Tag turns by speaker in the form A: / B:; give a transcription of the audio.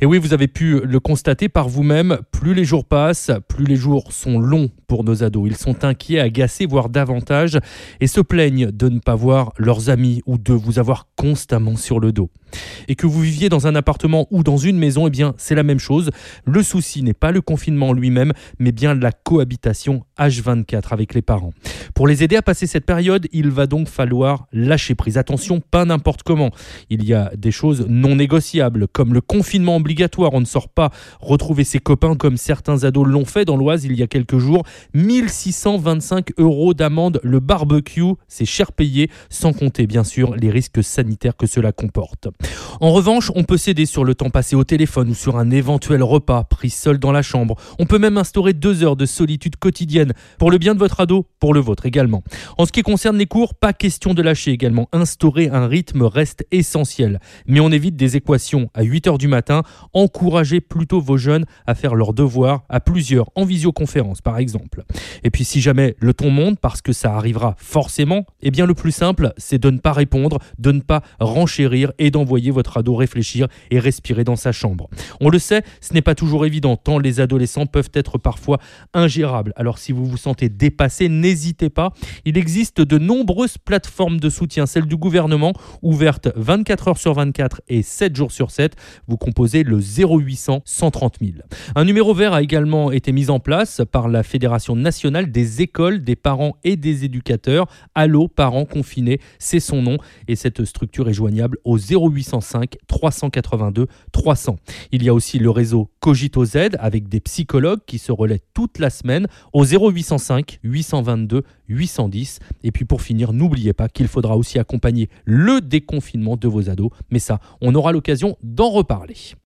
A: Et oui, vous avez pu le constater par vous-même, plus les jours passent, plus les jours sont longs pour nos ados. Ils sont inquiets, agacés, voire davantage, et se plaignent de ne pas voir leurs amis ou de vous avoir constamment sur le dos. Et que vous viviez dans un appartement ou dans une maison, eh bien c'est la même chose. Le souci n'est pas le confinement lui-même, mais bien la cohabitation H24 avec les parents. Pour les aider à passer cette période, il va donc falloir lâcher prise. Attention, pas n'importe comment. Il y a des choses non négociables, comme le confinement obligatoire. On ne sort pas retrouver ses copains comme certains ados l'ont fait dans l'Oise il y a quelques jours. 1625 euros d'amende le barbecue, c'est cher payé, sans compter bien sûr les risques sanitaires que cela comporte. En revanche, on peut céder sur le temps passé au téléphone ou sur un éventuel repas pris seul dans la chambre. On peut même instaurer deux heures de solitude quotidienne pour le bien de votre ado, pour le vôtre également. En ce qui concerne les cours, pas question de lâcher également. Instaurer un rythme reste essentiel. Mais on évite des équations à 8 heures du matin. Encouragez plutôt vos jeunes à faire leurs devoirs à plusieurs, en visioconférence par exemple. Et puis si jamais le ton monte, parce que ça arrivera forcément, eh bien le plus simple, c'est de ne pas répondre, de ne pas renchérir et d'envoyer votre ado réfléchir et respirer dans sa chambre. On le sait, ce n'est pas toujours évident, tant les adolescents peuvent être parfois ingérables. Alors si vous vous sentez dépassé, n'hésitez pas. Il existe de nombreuses plateformes de soutien, celle du gouvernement, ouvertes 24 heures sur 24 et 7 jours sur 7. Vous composez le 0800 130 000. Un numéro vert a également été mis en place par la Fédération nationale des écoles, des parents et des éducateurs. Allo parents confinés, c'est son nom et cette structure est joignable au 0805 382 300. Il y a aussi le réseau Cogito Z avec des psychologues qui se relaient toute la semaine au 0805 822 810. Et puis pour finir, n'oubliez pas qu'il faudra aussi accompagner le déconfinement de vos ados. Mais ça, on aura l'occasion d'en reparler.